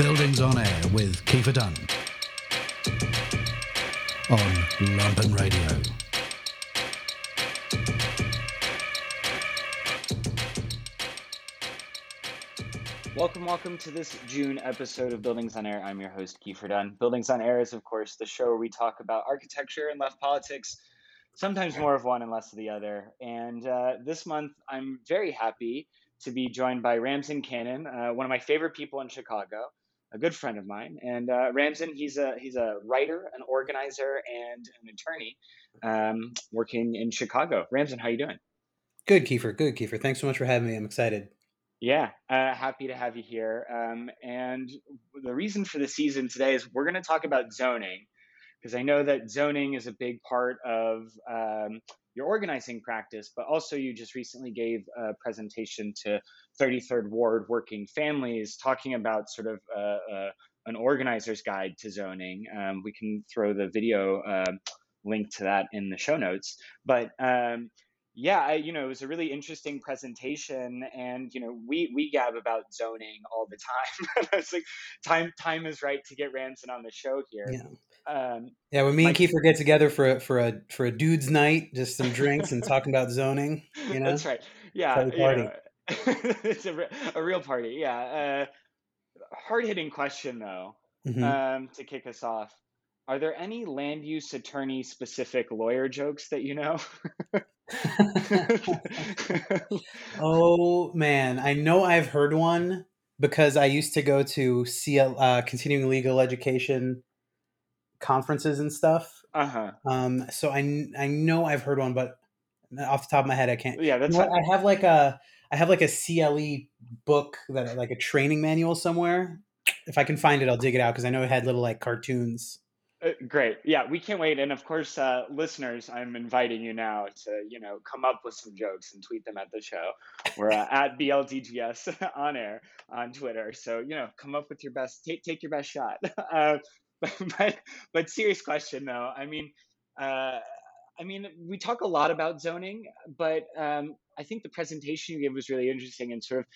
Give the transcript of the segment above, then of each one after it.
Buildings on Air with Kiefer Dunn on Lumpen Radio. Welcome, welcome to this June episode of Buildings on Air. I'm your host, Kiefer Dunn. Buildings on Air is, of course, the show where we talk about architecture and left politics, sometimes more of one and less of the other. And uh, this month, I'm very happy to be joined by Ramsin Canon, uh, one of my favorite people in Chicago, a good friend of mine. And uh, Ramsin, he's a he's a writer, an organizer, and an attorney um, working in Chicago. Ramsin, how you doing? Good, Kiefer. Good, Kiefer. Thanks so much for having me. I'm excited. Yeah, uh, happy to have you here. Um, and the reason for the season today is we're going to talk about zoning because I know that zoning is a big part of um, your organizing practice, but also you just recently gave a presentation to 33rd Ward Working Families talking about sort of uh, uh, an organizer's guide to zoning. Um, we can throw the video uh, link to that in the show notes. But um, yeah, I, you know, it was a really interesting presentation, and you know, we we gab about zoning all the time. I was like, time time is right to get Ramsin on the show here. Yeah. Um, yeah, when me and Kiefer get together for a, for a for a dude's night, just some drinks and talking about zoning. You know, that's right. Yeah, party. it's a, a real party. Yeah. Uh, hard hitting question though. Mm-hmm. Um, to kick us off, are there any land use attorney specific lawyer jokes that you know? oh man, I know I've heard one because I used to go to CL, uh, continuing legal education conferences and stuff. Uh huh. Um, so I I know I've heard one, but off the top of my head, I can't. Yeah, that's. You know I have like a I have like a CLE book that like a training manual somewhere. If I can find it, I'll dig it out because I know it had little like cartoons. Uh, great. Yeah, we can't wait. And of course, uh, listeners, I'm inviting you now to, you know, come up with some jokes and tweet them at the show. We're uh, at BLDGS on air on Twitter. So, you know, come up with your best, take, take your best shot. Uh, but, but serious question though. I mean, uh, I mean, we talk a lot about zoning, but um, I think the presentation you gave was really interesting and sort of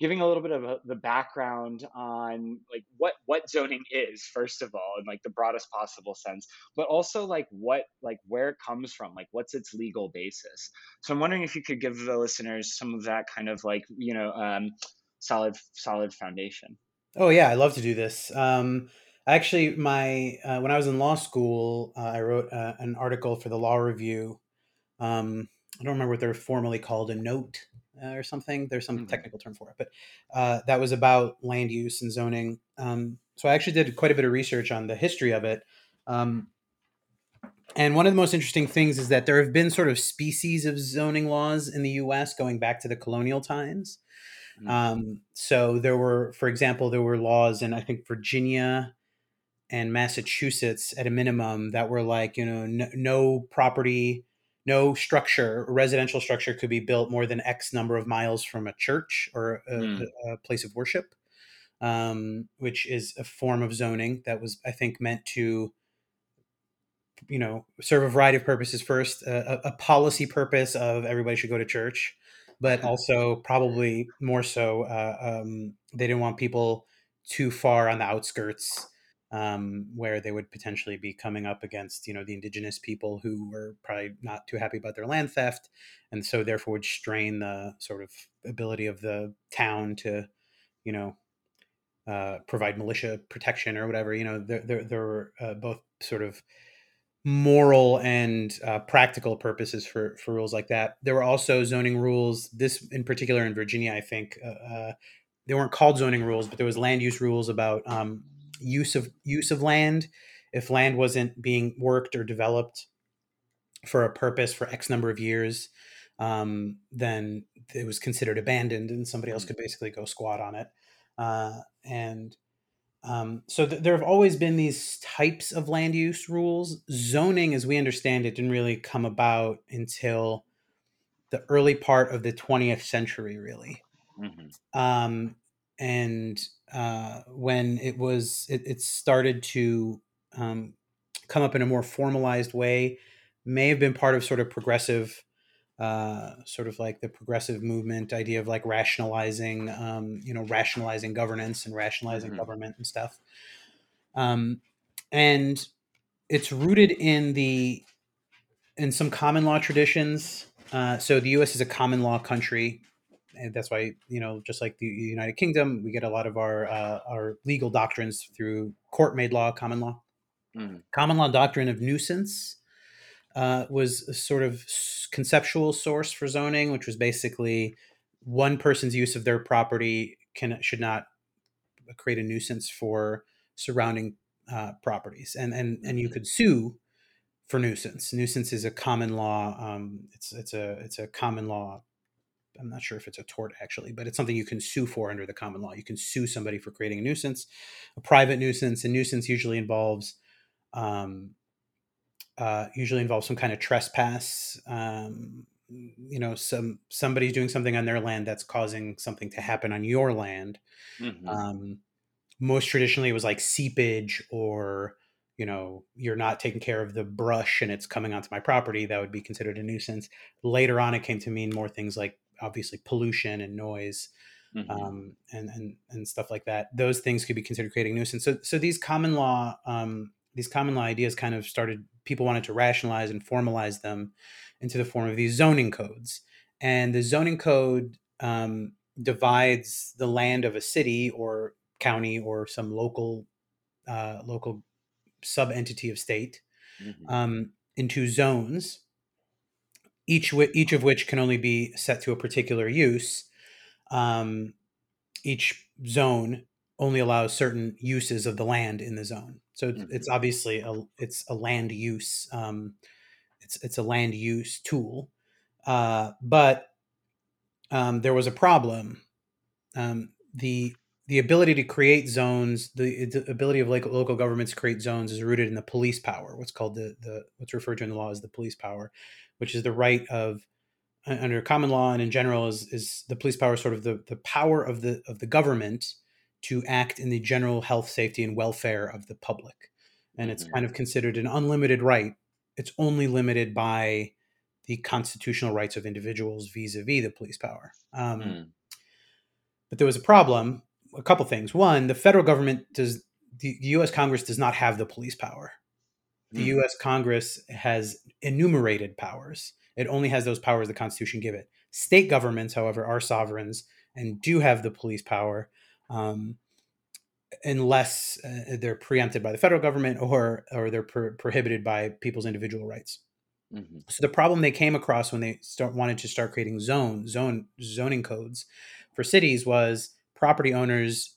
giving a little bit of a, the background on like what what zoning is first of all in like the broadest possible sense but also like what like where it comes from like what's its legal basis. So i'm wondering if you could give the listeners some of that kind of like you know um, solid solid foundation. Oh yeah i love to do this. Um, actually my uh, when i was in law school uh, i wrote uh, an article for the law review. Um, i don't remember what they're formally called a note or something. There's some mm-hmm. technical term for it, but uh, that was about land use and zoning. Um, so I actually did quite a bit of research on the history of it. Um, and one of the most interesting things is that there have been sort of species of zoning laws in the U.S. going back to the colonial times. Mm-hmm. Um, so there were, for example, there were laws in I think Virginia and Massachusetts at a minimum that were like you know no, no property no structure, residential structure could be built more than X number of miles from a church or a, mm. a place of worship, um, which is a form of zoning that was, I think, meant to, you know, serve a variety of purposes. First, a, a policy purpose of everybody should go to church, but also probably more so, uh, um, they didn't want people too far on the outskirts um, where they would potentially be coming up against you know the indigenous people who were probably not too happy about their land theft and so therefore would strain the sort of ability of the town to you know uh, provide militia protection or whatever you know there, there, there were uh, both sort of moral and uh, practical purposes for for rules like that. There were also zoning rules this in particular in virginia i think uh, uh, they weren't called zoning rules but there was land use rules about um, use of use of land if land wasn't being worked or developed for a purpose for x number of years um, then it was considered abandoned and somebody else mm. could basically go squat on it uh, and um, so th- there have always been these types of land use rules zoning as we understand it didn't really come about until the early part of the 20th century really mm-hmm. um, and uh, when it was it, it started to um, come up in a more formalized way may have been part of sort of progressive uh, sort of like the progressive movement idea of like rationalizing, um, you know, rationalizing governance and rationalizing Mhm. government and stuff. Um, and it's rooted in the in some common law traditions. Uh, so the U.S. is a common law country, and that's why you know, just like the United Kingdom, we get a lot of our uh, our legal doctrines through court-made law, common law. Mhm. Common law doctrine of nuisance uh, was a sort of conceptual source for zoning, which was basically one person's use of their property can should not create a nuisance for surrounding uh, properties, and and and you Mhm. could sue for nuisance. Nuisance is a common law. Um, it's it's a it's a common law. I'm not sure if it's a tort actually, but it's something you can sue for under the common law. You can sue somebody for creating a nuisance, a private nuisance. And nuisance usually involves um, uh, usually involves some kind of trespass. Um, you know, some somebody's doing something on their land that's causing something to happen on your land. Mhm. Um, most traditionally, it was like seepage, or you know, you're not taking care of the brush and it's coming onto my property. That would be considered a nuisance. Later on, it came to mean more things like obviously pollution and noise Mhm. um, and, and and stuff like that. Those things could be considered creating nuisance. So so these common law um, these common law ideas kind of started. People wanted to rationalize and formalize them into the form of these zoning codes, and the zoning code um, divides the land of a city or county or some local uh, local sub entity of state Mhm. um, into zones, each each of which can only be set to a particular use. Um, each zone only allows certain uses of the land in the zone. So it's, it's obviously a it's a land use um, it's it's a land use tool, uh, but um, there was a problem. Um, the the ability to create zones, the, the ability of local, local governments to create zones is rooted in the police power. What's called the the what's referred to in the law as the police power, which is the right of under common law and in general is is the police power sort of the the power of the of the government to act in the general health, safety, and welfare of the public, and it's Mhm. kind of considered an unlimited right. It's only limited by the constitutional rights of individuals vis-a-vis the police power. Um, Mm. but there was a problem. A couple things. One, the federal government does the U.S. Congress does not have the police power. The Mm. U.S. Congress has enumerated powers. It only has those powers the Constitution give it. State governments, however, are sovereigns and do have the police power, um, unless uh, they're preempted by the federal government or or they're pro- prohibited by people's individual rights. Mhm. So the problem they came across when they start wanted to start creating zone zone zoning codes for cities was property owners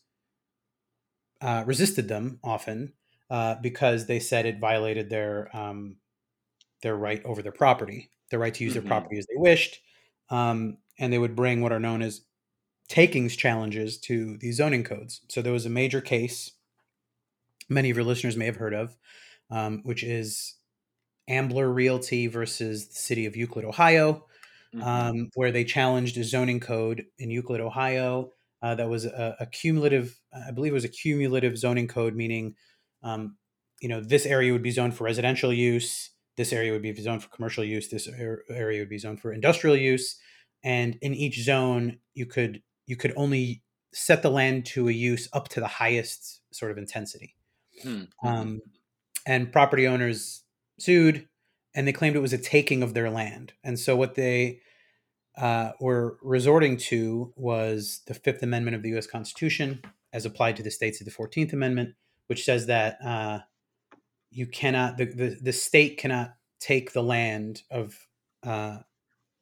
uh, resisted them often uh, because they said it violated their um, their right over their property, their right to use Mhm. their property as they wished, um, and they would bring what are known as takings challenges to these zoning codes. So there was a major case many of your listeners may have heard of, um, which is Ambler Realty versus the city of Euclid, Ohio, Mhm. um, where they challenged a zoning code in Euclid, Ohio, uh, that was a, a cumulative, I believe it was a cumulative zoning code, meaning, um, you know, this area would be zoned for residential use, this area would be zoned for commercial use, this area would be zoned for industrial use, and in each zone, you could you could only set the land to a use up to the highest sort of intensity. Mhm. Um, and property owners sued and they claimed it was a taking of their land. And so what they uh, were resorting to was the Fifth Amendment of the U.S. Constitution, as applied to the states of the Fourteenth Amendment, which says that uh, you cannot the, the the state cannot take the land of uh,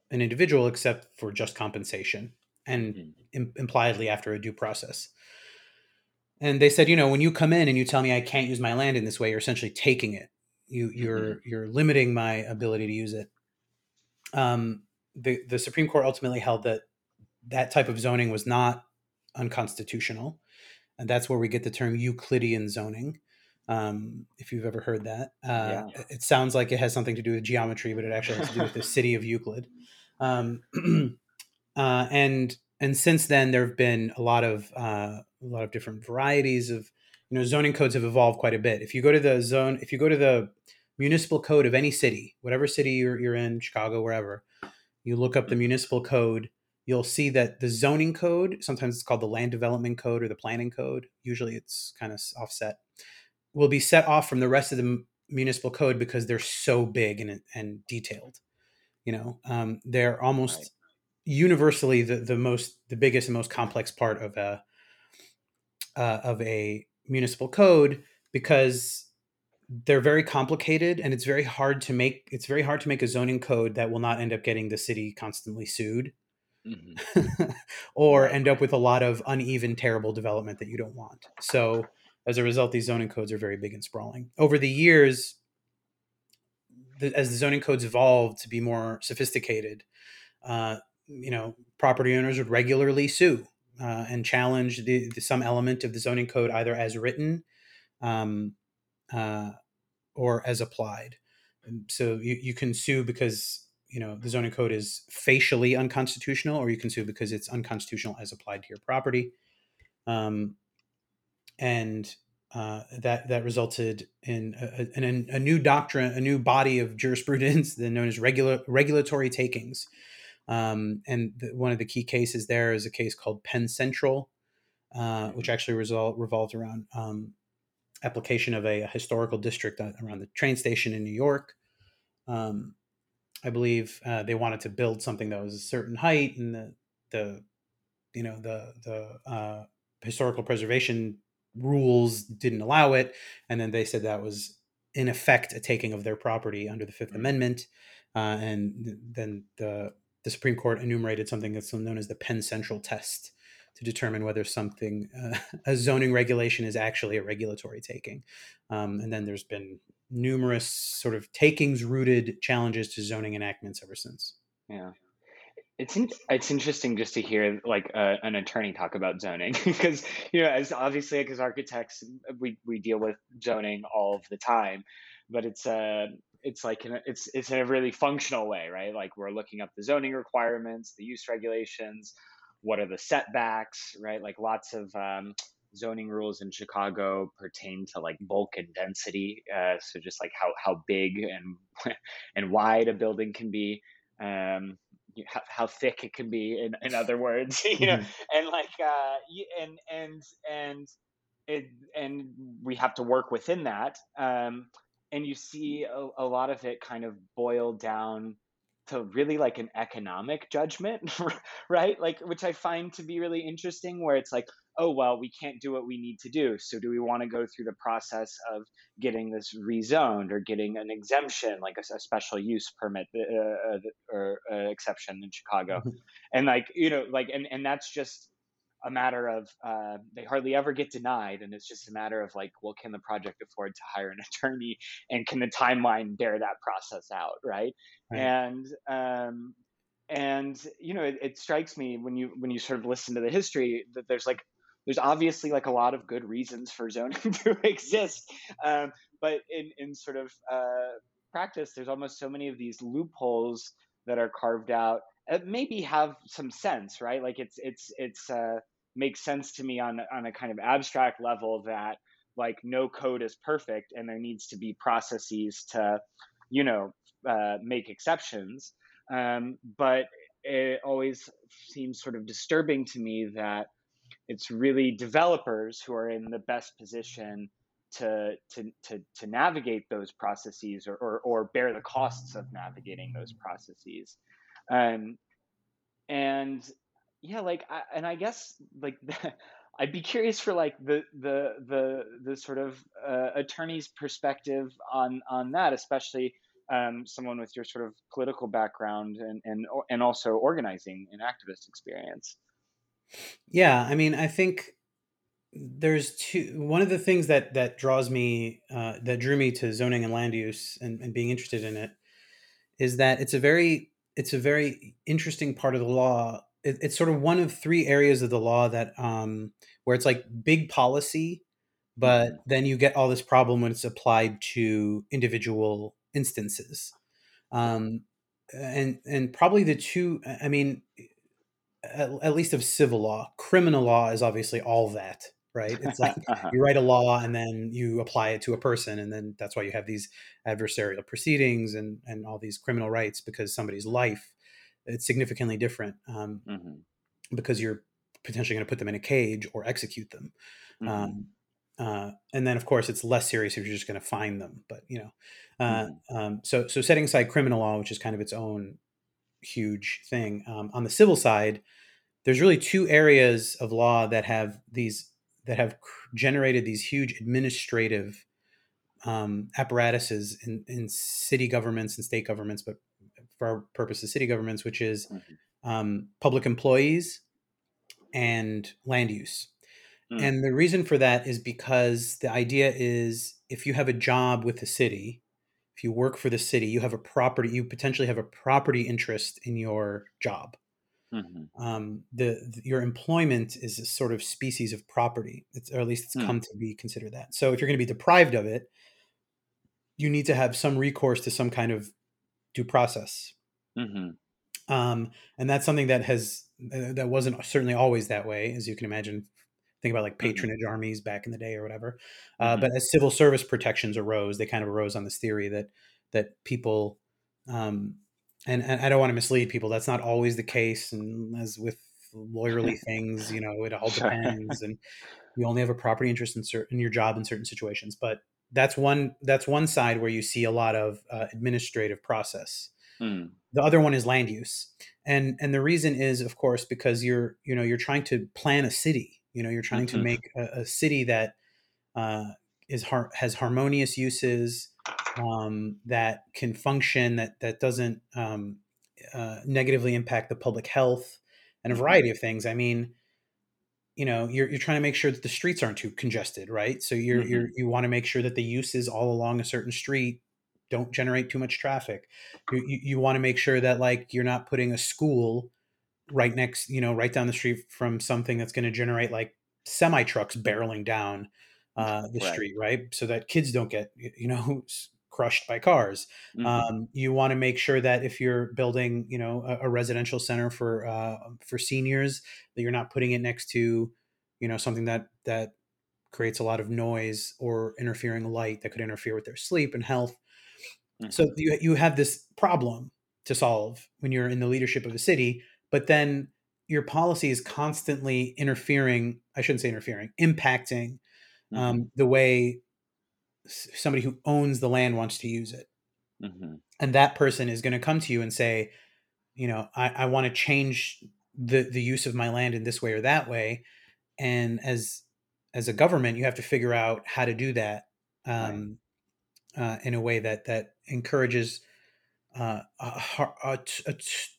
an individual except for just compensation and Mhm. im- impliedly after a due process. And they said, you know, when you come in and you tell me I can't use my land in this way, you're essentially taking it. You you're you're limiting my ability to use it. Um, the the Supreme Court ultimately held that that type of zoning was not unconstitutional, and that's where we get the term Euclidean zoning. Um, if you've ever heard that, uh, Yeah. it sounds like it has something to do with geometry, but it actually has to do with the city of Euclid. Um, uh, and and since then, there have been a lot of uh, a lot of different varieties of you know zoning codes have evolved quite a bit. If you go to the zone, if you go to the municipal code of any city, whatever city you're, you're in, Chicago, wherever, you look up the municipal code, you'll see that the zoning code, sometimes it's called the land development code or the planning code, usually it's kind of offset, will be set off from the rest of the municipal code because they're so big and, and detailed. You know, um, they're almost right. universally the, the most, the biggest and most complex part of a, uh, of a municipal code because they're very complicated and it's very hard to make it's very hard to make a zoning code that will not end up getting the city constantly sued mm-hmm. or end up with a lot of uneven terrible development that you don't want so as a result these zoning codes are very big and sprawling over the years the, as the zoning codes evolved to be more sophisticated uh, you know property owners would regularly sue uh, and challenge the, the, some element of the zoning code either as written um, uh, or as applied. So you, you can sue because you know the zoning code is facially unconstitutional, or you can sue because it's unconstitutional as applied to your property. Um, and uh, that that resulted in a, in a, new doctrine, a new body of jurisprudence, then known as regular regulatory takings. Um, and the, one of the key cases there is a case called Penn Central, uh, which mm-hmm. actually result, revolved around um, application of a, a, historical district around the train station in New York. Um, I believe uh, they wanted to build something that was a certain height, and the the you know the the uh, historical preservation rules didn't allow it, and then they said that was in effect a taking of their property under the Fifth mm-hmm. Amendment, uh, and then the the Supreme Court enumerated something that's known as the Penn Central test, to determine whether something uh, a zoning regulation is actually a regulatory taking um, and then there's been numerous sort of takings rooted challenges to zoning enactments ever since. Yeah. It's in, it's interesting just to hear like uh, an attorney talk about zoning because you know as obviously as architects we we deal with zoning all of the time but it's uh it's like a, it's it's in a really functional way right? Like we're looking up the zoning requirements the use regulations what are the setbacks, right? Like lots of um, zoning rules in Chicago pertain to like bulk and density. Uh, so just like how, how big and and wide a building can be, um, how, how thick it can be. In, in other words, you know, mm-hmm. and like uh, and and and it and we have to work within that. Um, and you see a, a lot of it kind of boiled down to really like an economic judgment, right? Like, which I find to be really interesting, where it's like, oh, well, we can't do what we need to do. So, do we want to go through the process of getting this rezoned or getting an exemption, like a, a special use permit uh, uh or uh, exception in Chicago? Mm-hmm. and like, you know, like, and, and that's just a matter of uh, they hardly ever get denied and it's just a matter of like well can the project afford to hire an attorney and can the timeline bear that process out right, right. and um, and you know it, it, strikes me when you when you sort of listen to the history that there's like there's obviously like a lot of good reasons for zoning to exist um, but in in sort of uh, practice there's almost so many of these loopholes that are carved out That maybe have some sense right? Like it's it's it's uh makes sense to me on on a kind of abstract level that like no code is perfect and there needs to be processes to you know uh, make exceptions um, but it always seems sort of disturbing to me that it's really developers who are in the best position to to to, to navigate those processes or, or, or bear the costs of navigating those processes. Um, and yeah like I, and i guess like i'd be curious for like the the the the sort of uh, attorney's perspective on on that especially um, someone with your sort of political background and and and also organizing and activist experience yeah i mean i think there's two one of the things that that draws me uh, that drew me to zoning and land use and, and being interested in it is that it's a very it's a very interesting part of the law it, it's sort of one of three areas of the law that um, where it's like big policy, but mm-hmm. then you get all this problem when it's applied to individual instances. Um, and and probably the two, I mean, at, at, least of civil law, criminal law is obviously all that, right? It's like uh-huh. you write a law and then you apply it to a person, and then that's why you have these adversarial proceedings and and all these criminal rights because somebody's life it's significantly different um, hmm because you're potentially going to put them in a cage or execute them. hmm Um, uh, and then, of course, it's less serious if you're just going to find them. But you know, uh, hmm um, so so setting aside criminal law, which is kind of its own huge thing, um, on the civil side, there's really two areas of law that have these that have generated these huge administrative um, apparatuses in, in city governments and state governments, but for our purposes, city governments, which is hmm um, public employees and land use. Mm. And the reason for that is because the idea is if you have a job with the city, if you work for the city, you have a property, you potentially have a property interest in your job. hmm Um, the, the- your employment is a sort of species of property, it's, or at least it's Mm. come to be considered that. So if you're going to be deprived of it, you need to have some recourse to some kind of due process. hmm um, and that's something that has uh, that wasn't certainly always that way as you can imagine think about like hmm patronage armies back in the day or whatever uh, hmm but as civil service protections arose they kind of arose on this theory that that people um, and, and i don't want to mislead people that's not always the case and as with lawyerly things you know it all depends and you only have a property interest in certain in your job in certain situations but that's one that's one side where you see a lot of uh, administrative process. Mm. the other one is land use and and the reason is of course because you're you know you're trying to plan a city you know you're trying to Mhm. make a, a city that uh, is har- has harmonious uses um, that can function that that doesn't um, uh, negatively impact the public health and a Mhm. variety of things i mean you know you're, you're trying to make sure that the streets aren't too congested right so you're, you're Mhm. you want to make sure that the uses all along a certain street don't generate too much traffic you, you, you want to make sure that like you're not putting a school right next you know right down the street from something that's going to generate like semi trucks barreling down uh, the Right. street right so that kids don't get you know crushed by cars Mhm. um, you want to make sure that if you're building you know a, a residential center for uh, for seniors that you're not putting it next to you know something that that creates a lot of noise or interfering light that could interfere with their sleep and health so Mhm. you you have this problem to solve when you're in the leadership of a city but then your policy is constantly interfering i shouldn't say interfering impacting Mhm. um, the way somebody who owns the land wants to use it Mhm. and that person is going to come to you and say you know i, I want to change the the use of my land in this way or that way and as as a government you have to figure out how to do that um, uh, in a way that that encourages uh, a, a a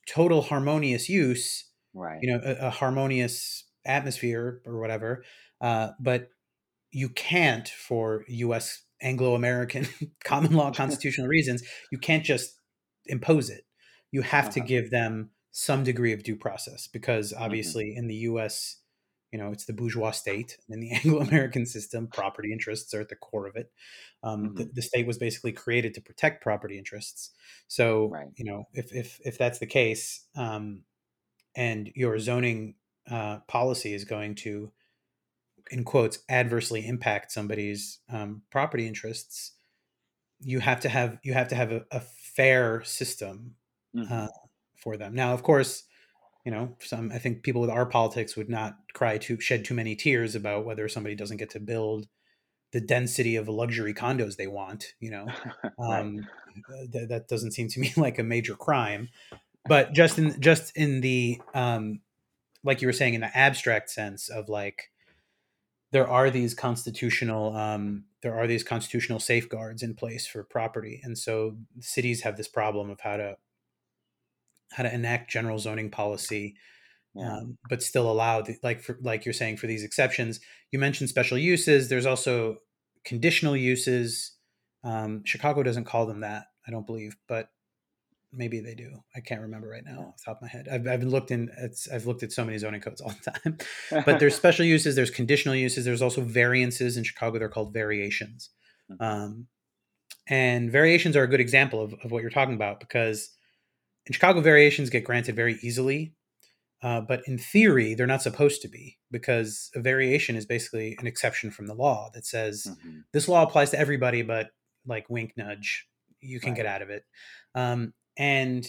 total harmonious use Right. you know a, a harmonious atmosphere or whatever uh, but you can't for us anglo-american common law constitutional reasons you can't just impose it you have to Uh-huh. give them some degree of due process because Mm-hmm. obviously in the us you know it's the bourgeois state and in the anglo-american system property interests are at the core of it um, the, Mhm. the state was basically created to protect property interests so Right. you know if if if that's the case um, and your zoning uh, policy is going to in quotes adversely impact somebody's um, property interests you have to have you have to have a, a fair system Mhm. uh, for them now of course you know some i think people with our politics would not cry to shed too many tears about whether somebody doesn't get to build the density of luxury condos they want you know? Um, th- that doesn't seem to me like a major crime. But just in just in the um, like you were saying in the abstract sense of like there are these constitutional um, there are these constitutional safeguards in place for property. And so cities have this problem of how to how to enact general zoning policy Yeah. um, but still allow the, like for, like you're saying for these exceptions. You mentioned special uses. There's also conditional uses. Um, chicago doesn't call them that i don't believe but maybe they do. I can't remember right now off the top of my head. I've, I've looked in it's, i've looked at so many zoning codes all the time but there's special uses there's conditional uses there's also variances in chicago they're called variations. Mhm. um, and variations are a good example of, of what you're talking about because in chicago variations get granted very easily uh, but in theory they're not supposed to be because a variation is basically an exception from the law that says Mhm. this law applies to everybody but like wink nudge you can Right. get out of it um, and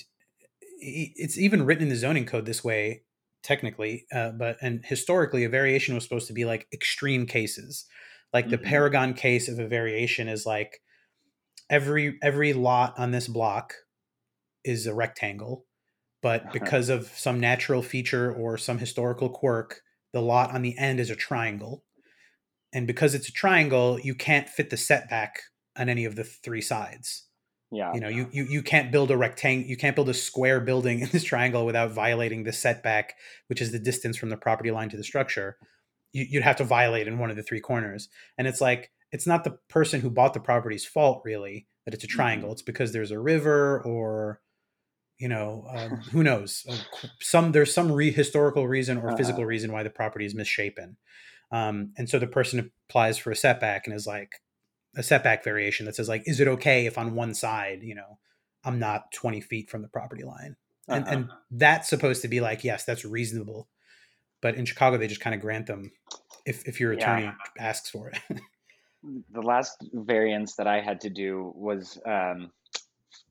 it's even written in the zoning code this way technically, uh, but and historically, a variation was supposed to be like extreme cases. Like the Mhm. paragon case of a variation is like every every lot on this block is a rectangle, but uh-huh. because of some natural feature or some historical quirk, the lot on the end is a triangle. And because it's a triangle, you can't fit the setback on any of the three sides. Yeah. you know you, you you can't build a rectangle you can't build a square building in this triangle without violating the setback which is the distance from the property line to the structure. You, you'd have to violate in one of the three corners. And it's like it's not the person who bought the property's fault really that it's a triangle. Mm-hmm. It's because there's a river or you know um, who knows Uh, some there's some re- historical reason or physical Uh-huh. reason why the property is misshapen um, and so the person applies for a setback and is like a setback variation that says like is it okay if on one side you know i'm not 20 feet from the property line and Uh-huh. and that's supposed to be like yes that's reasonable but in chicago they just kind of grant them if if your Yeah. attorney asks for it the last variance that I had to do was um,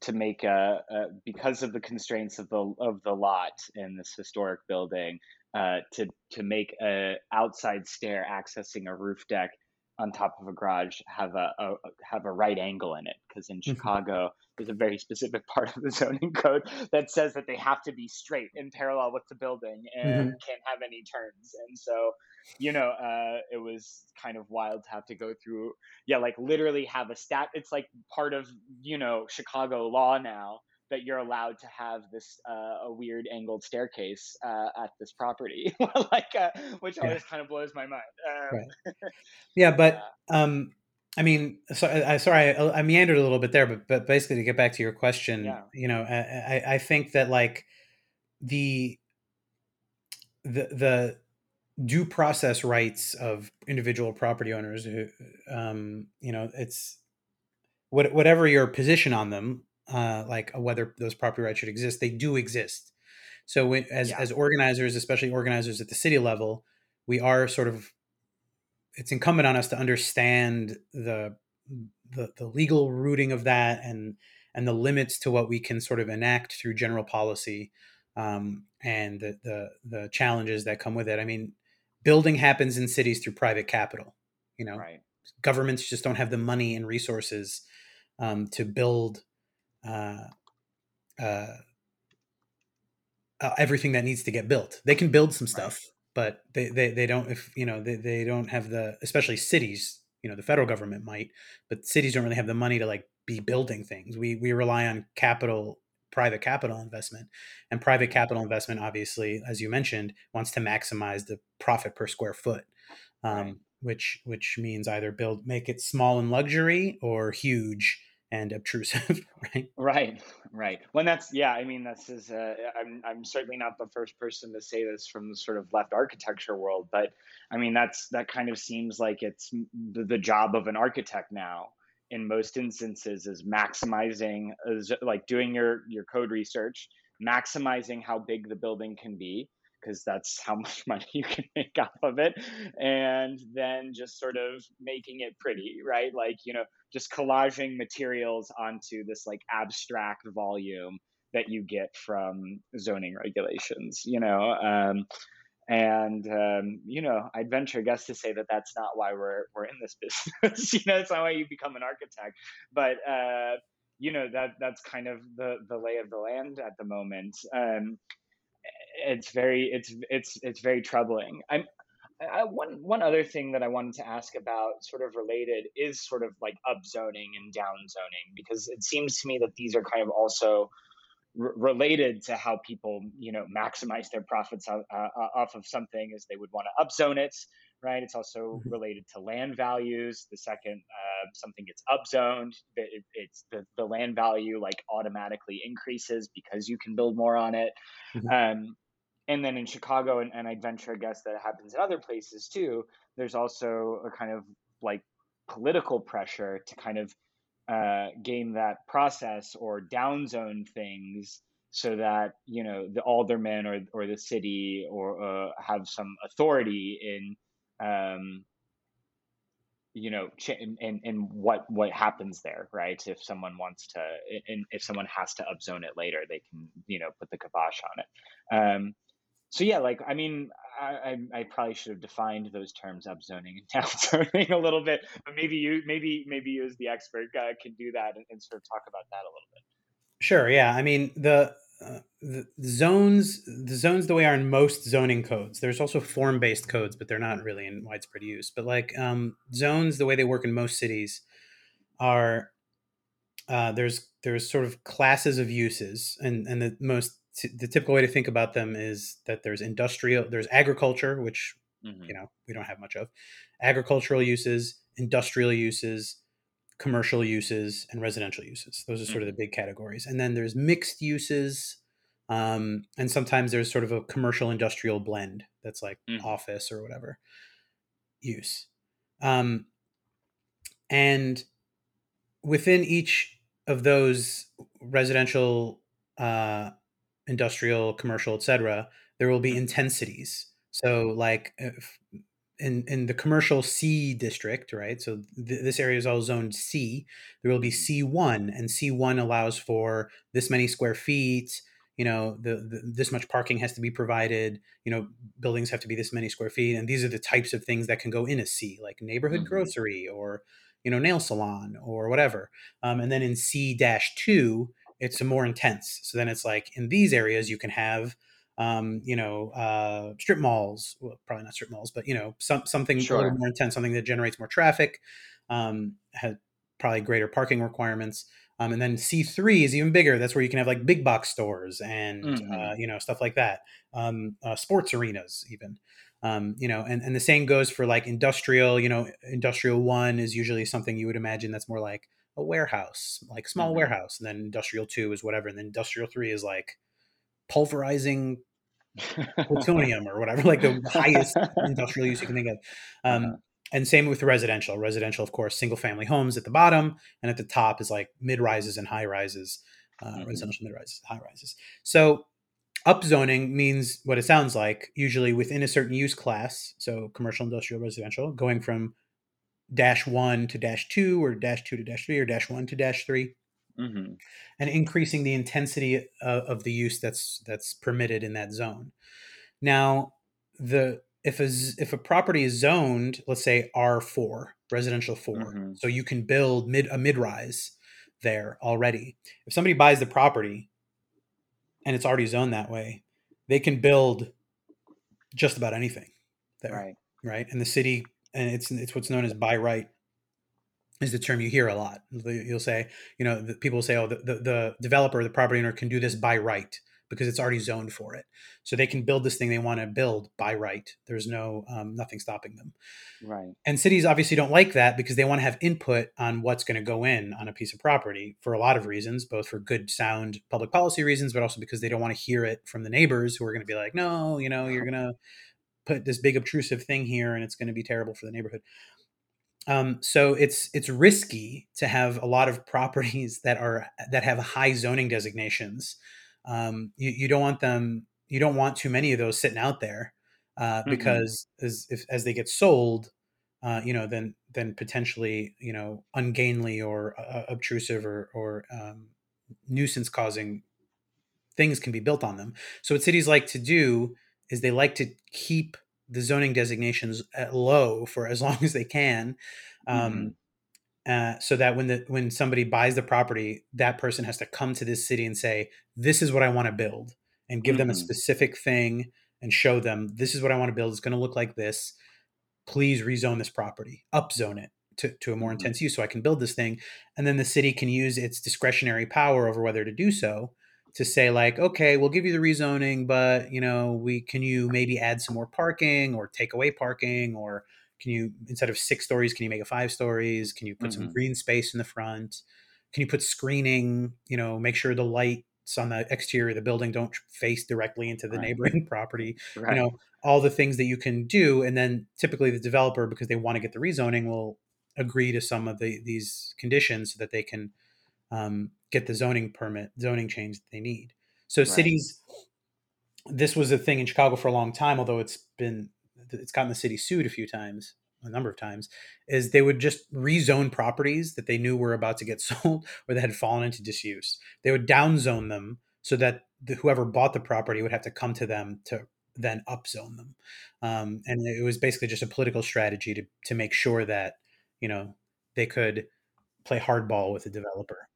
to make a, a because of the constraints of the of the lot in this historic building uh, to to make a outside stair accessing a roof deck on top of a garage have a, a have a right angle in it. Because in Chicago there's a very specific part of the zoning code that says that they have to be straight in parallel with the building and can't have any turns. And so you know uh, it was kind of wild to have to go through yeah like literally have a stat it's like part of you know chicago law now that you're allowed to have this uh, a weird angled staircase uh, at this property like uh, which Yeah. always kind of blows my mind um, Right. yeah but um i mean so I, sorry I, I meandered a little bit there but but basically to get back to your question Yeah. you know I, I i think that like the the the due process rights of individual property owners who um you know it's what, whatever your position on them uh like whether those property rights should exist they do exist so when, as Yeah. as organizers especially organizers at the city level we are sort of it's incumbent on us to understand the the, the legal rooting of that and and the limits to what we can sort of enact through general policy um, and the, the the challenges that come with it. I mean, building happens in cities through private capital. You know, right governments just don't have the money and resources um, to build uh, uh, uh, everything that needs to get built. They can build some stuff, but they, they, they don't if you know they, they don't have the especially cities. You know, the federal government might, but cities don't really have the money to like be building things. We we rely on capital, private capital investment, and private capital investment, obviously, as you mentioned, wants to maximize the profit per square foot um, Right. which which means either build make it small and luxury or huge and obtrusive, right? Right, right. When that's yeah, I mean that's is uh, I'm I'm certainly not the first person to say this from the sort of left architecture world, but I mean that's that kind of seems like it's the, the job of an architect now in most instances is maximizing is like doing your your code research, maximizing how big the building can be because that's how much money you can make off of it and then just sort of making it pretty, right? Like, you know, just collaging materials onto this like abstract volume that you get from zoning regulations you know um, and um, you know i'd venture guess to say that that's not why we're we're in this business you know it's not why you become an architect. But uh, you know that that's kind of the the lay of the land at the moment. Um, it's very it's it's it's very troubling. I'm I, one one other thing that I wanted to ask about, sort of related, is sort of like upzoning and downzoning, because it seems to me that these are kind of also r- related to how people, you know, maximize their profits uh, uh, off of something, is they would want to upzone it, right? It's also Mhm. related to land values. The second uh, something gets upzoned, it, it's the the land value like automatically increases because you can build more on it. Mhm. Um, and then in Chicago, and, and I'd venture a guess that it happens in other places too, there's also a kind of like political pressure to kind of uh, game that process or downzone things so that you know the aldermen or or the city or uh, have some authority in um, you know, and, and what what happens there, right? If someone wants to, and if someone has to upzone it later, they can, you know, put the kibosh on it. Um, so yeah, like I mean, I, I, probably should have defined those terms upzoning and downzoning a little bit, but maybe you maybe maybe you as the expert uh, can do that and, and, sort of talk about that a little bit. Sure. Yeah. I mean the. Uh, the zones the zones the way are in most zoning codes there's also form based codes but they're not really in widespread use but like um, zones the way they work in most cities are uh, there's there's sort of classes of uses and and the most the typical way to think about them is that there's industrial there's agriculture which mm-hmm. you know we don't have much of agricultural uses industrial uses commercial uses and residential uses those are sort mm-hmm. of the big categories and then there's mixed uses um, and sometimes there's sort of a commercial industrial blend that's like mm-hmm. office or whatever use um, and within each of those residential uh, industrial, commercial, etc., there will be mm-hmm. intensities. So, like in in the commercial C district, right? So th- this area is all zoned C. There will be mm-hmm. C1, and C1 allows for this many square feet. You know, the, the this much parking has to be provided. You know, buildings have to be this many square feet, and these are the types of things that can go in a C, like neighborhood mm-hmm. grocery or you know nail salon or whatever. Um, and then in C dash two, it's more intense. So then it's like in these areas you can have um, you know, uh, strip malls. Well, probably not strip malls, but you know, some something sure. a little more intense, something that generates more traffic, um, has probably greater parking requirements. Um, and then C3 is even bigger. That's where you can have like big box stores and mm-hmm. uh, you know stuff like that. Um, uh, sports arenas even. Um, you know, and, and the same goes for like industrial. You know, industrial one is usually something you would imagine that's more like a warehouse, like small mm-hmm. warehouse, and then industrial two is whatever, and then industrial three is like pulverizing plutonium or whatever, like the highest industrial use you can think of. Um, uh-huh. And same with residential. Residential, of course, single family homes at the bottom, and at the top is like mid rises and high rises, uh, mm-hmm. residential mid rises, high rises. So upzoning means what it sounds like, usually within a certain use class, so commercial, industrial, residential, going from dash one to dash two or dash two to dash three or dash one to dash 3 mm-hmm. and increasing the intensity of, of, the use that's that's permitted in that zone. Now the if a if a property is zoned let's say r4 residential 4 mm-hmm. so you can build mid a mid rise there already. If somebody buys the property and it's already zoned that way they can build just about anything there right. right? And the city and it's it's what's known as by right is the term you hear a lot. You'll say, you know, the, people say, oh, the, the, the developer, the property owner can do this by right because it's already zoned for it. So they can build this thing they want to build by right. There's no um, nothing stopping them. Right. And cities obviously don't like that because they want to have input on what's going to go in on a piece of property for a lot of reasons, both for good, sound public policy reasons, but also because they don't want to hear it from the neighbors who are going to be like, no, you know, you're going to put this big obtrusive thing here and it's going to be terrible for the neighborhood. Um, so it's it's risky to have a lot of properties that are that have high zoning designations. Um, you, you don't want them. You don't want too many of those sitting out there uh, mm-hmm. because as if, as they get sold, uh, you know, then then potentially you know ungainly or uh, obtrusive or or um, nuisance causing things can be built on them. So what cities like to do is they like to keep the zoning designations at low for as long as they can um, mm-hmm. uh, so that when the when somebody buys the property that person has to come to this city and say this is what i want to build and give mm-hmm. them a mm-hmm. specific thing and show them this is what i want to build it's going to look like this please rezone this property upzone it to, to a more mm-hmm. intense use so i can build this thing and then the city can use its discretionary power over whether to do so to say like okay we'll give you the rezoning but you know we can you maybe add some more parking or take away parking or can you instead of six stories can you make it five stories can you put mm-hmm. some green space in the front can you put screening you know make sure the lights on the exterior of the building don't face directly into the right. neighboring property right. you know all the things that you can do and then typically the developer because they want to get the rezoning will agree to some of the these conditions so that they can um, get the zoning permit, zoning change that they need. So right. cities, this was a thing in Chicago for a long time, although it's been it's gotten the city sued a few times a number of times, is they would just rezone properties that they knew were about to get sold or that had fallen into disuse. They would downzone them so that the, whoever bought the property would have to come to them to then upzone them. Um, and it was basically just a political strategy to to make sure that you know they could play hardball with the developer.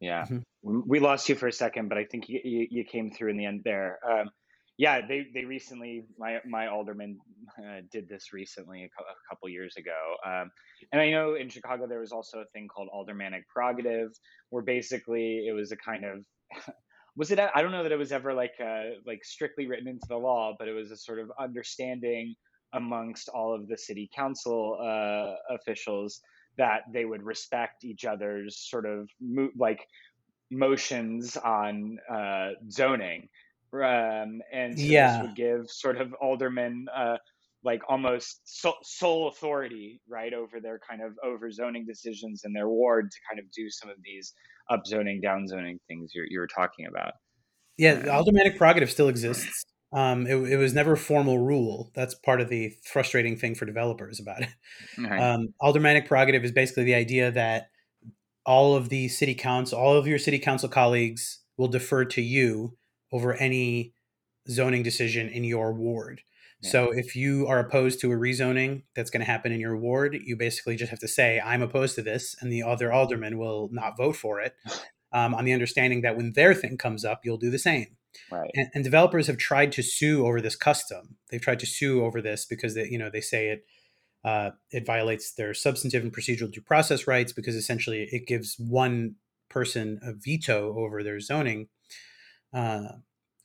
Yeah, mm-hmm. we lost you for a second, but I think you, you, you came through in the end there. Um, yeah, they, they recently my my alderman uh, did this recently a, co- a couple years ago, um, and I know in Chicago there was also a thing called aldermanic prerogative, where basically it was a kind of was it I don't know that it was ever like uh, like strictly written into the law, but it was a sort of understanding amongst all of the city council uh, officials that they would respect each other's sort of mo- like motions on uh, zoning. Um, and so yeah. this would give sort of aldermen uh, like almost so- sole authority, right, over their kind of over zoning decisions in their ward to kind of do some of these upzoning, downzoning things you're, you were talking about. Yeah, the aldermanic prerogative still exists. Um, it, it, was never a formal rule. That's part of the frustrating thing for developers about it. Right. Um, aldermanic prerogative is basically the idea that all of the city council, all of your city council colleagues will defer to you over any zoning decision in your ward. Yeah. So if you are opposed to a rezoning that's going to happen in your ward, you basically just have to say, I'm opposed to this, and the other alderman will not vote for it um, on the understanding that when their thing comes up, you'll do the same. Right. And, and, developers have tried to sue over this custom. They've tried to sue over this because they, you know, they say it uh, it violates their substantive and procedural due process rights because essentially it gives one person a veto over their zoning. Uh,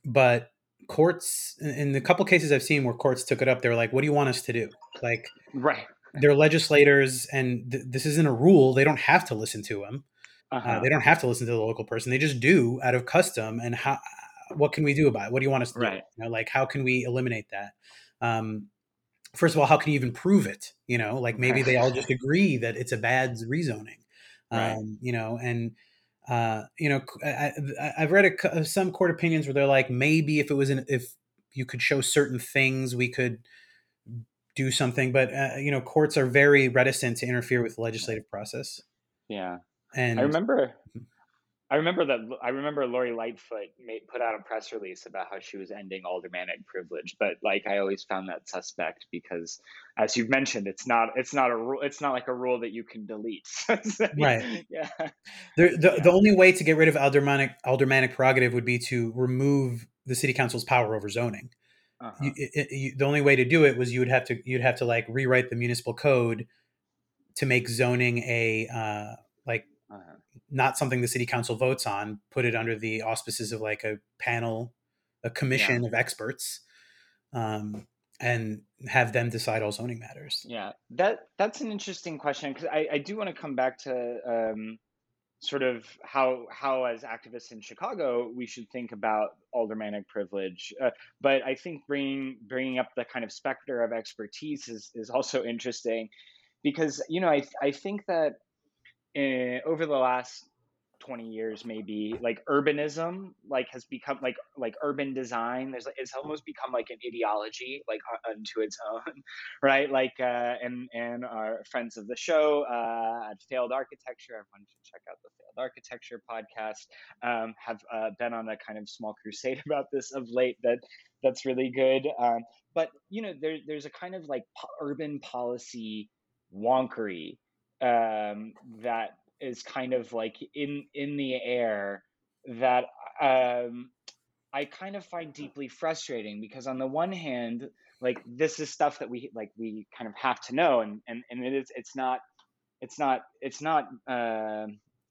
but courts, in the couple cases I've seen where courts took it up, they were like, "What do you want us to do?" Like, right? They're legislators, and th- this isn't a rule. They don't have to listen to them. Uh, uh-huh. Uh, they don't have to listen to the local person. They just do out of custom. And how? What can we do about it? What do you want us to right. do? You know, like how can we eliminate that? Um, first of all, how can you even prove it? You know, like maybe they all just agree that it's a bad rezoning. Um, right. You know, and uh, you know, I, have read a, some court opinions where they're like, maybe if it was an, if you could show certain things, we could do something. But uh, you know, courts are very reticent to interfere with the legislative process. Yeah, and I remember mm-hmm. I remember that I remember Lori Lightfoot made, put out a press release about how she was ending aldermanic privilege, but like I always found that suspect because, as you've mentioned, it's not it's not a rule. It's not like a rule that you can delete. right. Yeah. The the, yeah. the only way to get rid of aldermanic aldermanic prerogative would be to remove the city council's power over zoning. Uh-huh. You, it, you, the only way to do it was you would have to you'd have to like rewrite the municipal code to make zoning a uh, not something the city council votes on, put it under the auspices of like a panel, a commission yeah. of experts, um, and have them decide all zoning matters. Yeah, that that's an interesting question because I, I do want to come back to um, sort of how how as activists in Chicago we should think about aldermanic privilege. Uh, but I think bringing bringing up the kind of specter of expertise is is also interesting because you know I I think that in, over the last 20 years maybe like urbanism like has become like like urban design there's it's almost become like an ideology like unto its own right? Like uh and and our friends of the show uh at failed architecture everyone should check out the failed architecture podcast um have uh, been on a kind of small crusade about this of late that that's really good um but you know there, there's a kind of like po- urban policy wonkery um, that is kind of like in in the air that um, I kind of find deeply frustrating because on the one hand, like this is stuff that we like we kind of have to know, and and and it is it's not it's not it's not uh,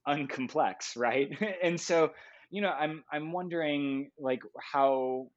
uncomplex, right? and so you know I'm I'm wondering like how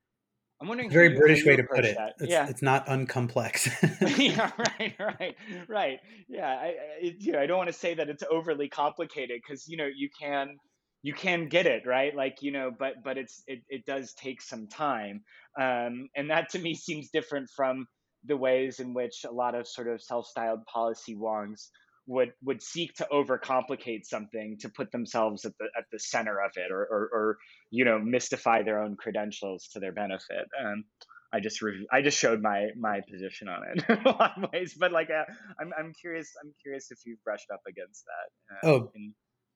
I'm wondering. Very British way to put it. It's, yeah, it's not uncomplex. yeah, right, right, right. Yeah, I, I, you know, I don't want to say that it's overly complicated because you know you can you can get it right, like you know, but but it's it it does take some time, um, and that to me seems different from the ways in which a lot of sort of self-styled policy wonks would would seek to overcomplicate something to put themselves at the at the center of it or or, or you know mystify their own credentials to their benefit um, I just rev- I just showed my my position on it in a lot of ways. But like, uh, I'm I'm curious. I'm curious if you've brushed up against that. Uh, oh,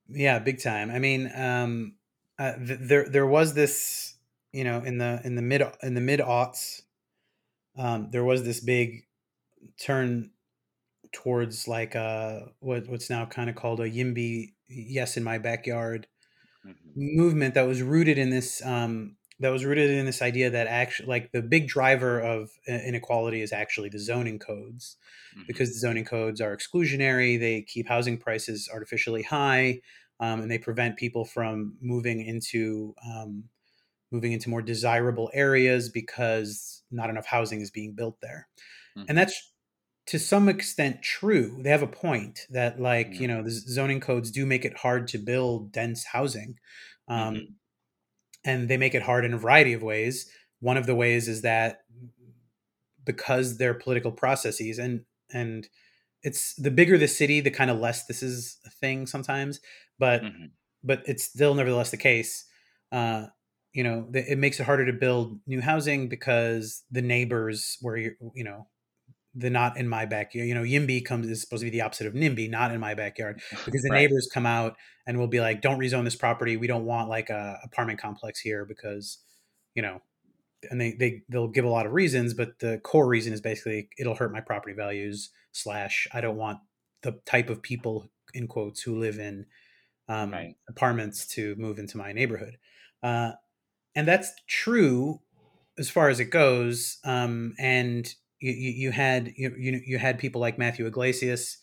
yeah, big time. I mean, um, uh, th- there there was this, you know, in the in the mid in the mid aughts, um, there was this big turn towards like uh what what's now kind of called a YIMBY yes in my backyard mm-hmm. movement that was rooted in this um that was rooted in this idea that actually like the big driver of inequality is actually the zoning codes mm-hmm. because the zoning codes are exclusionary they keep housing prices artificially high um, and they prevent people from moving into um, moving into more desirable areas because not enough housing is being built there mm-hmm. and that's to some extent true. They have a point that like, mm-hmm. you know, the zoning codes do make it hard to build dense housing. Um, mm-hmm. and they make it hard in a variety of ways. One of the ways is that because they're political processes and and it's the bigger the city, the kind of less this is a thing sometimes, but mm-hmm. but it's still nevertheless the case. Uh, you know, it makes it harder to build new housing because the neighbors where you you know the not in my backyard. You know, YIMBY comes is supposed to be the opposite of NIMBY, not in my backyard, because the right. neighbors come out and will be like, "Don't rezone this property. We don't want like a apartment complex here because, you know." And they they they'll give a lot of reasons, but the core reason is basically it'll hurt my property values. Slash, I don't want the type of people in quotes who live in um, right. apartments to move into my neighborhood, uh, and that's true as far as it goes. Um, and you, you had you, you had people like Matthew Yglesias,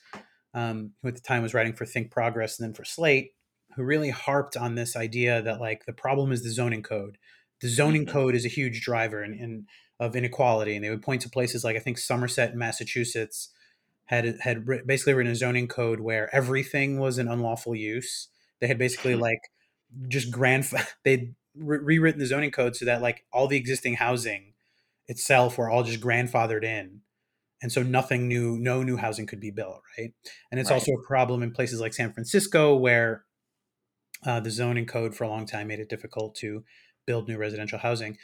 um, who at the time was writing for Think Progress and then for Slate, who really harped on this idea that like the problem is the zoning code. The zoning mm-hmm. code is a huge driver in, in, of inequality, and they would point to places like I think Somerset, Massachusetts, had had basically written a zoning code where everything was an unlawful use. They had basically like just grand they'd re- rewritten the zoning code so that like all the existing housing itself were all just grandfathered in and so nothing new no new housing could be built right and it's right. also a problem in places like san francisco where uh, the zoning code for a long time made it difficult to build new residential housing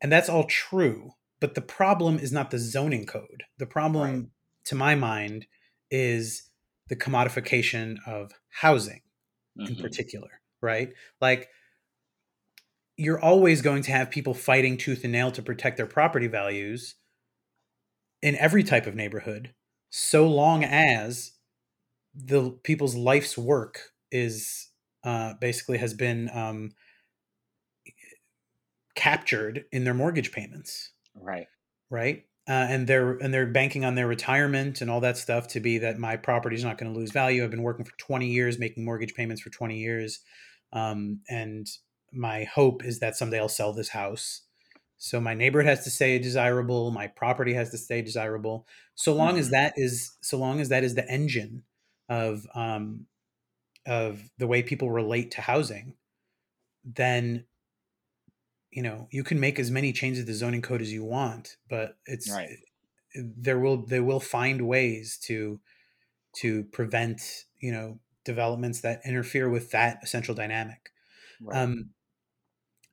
and that's all true but the problem is not the zoning code the problem right. to my mind is the commodification of housing mm-hmm. in particular right like you're always going to have people fighting tooth and nail to protect their property values in every type of neighborhood so long as the people's life's work is uh, basically has been um, captured in their mortgage payments. Right. Right? Uh, and they're and they're banking on their retirement and all that stuff to be that my property is not going to lose value. I've been working for 20 years making mortgage payments for 20 years um, and my hope is that someday I'll sell this house. So my neighborhood has to stay desirable, my property has to stay desirable. So long mm-hmm. as that is so long as that is the engine of um of the way people relate to housing, then you know, you can make as many changes to the zoning code as you want, but it's right. there will they will find ways to to prevent, you know, developments that interfere with that essential dynamic. Right. Um,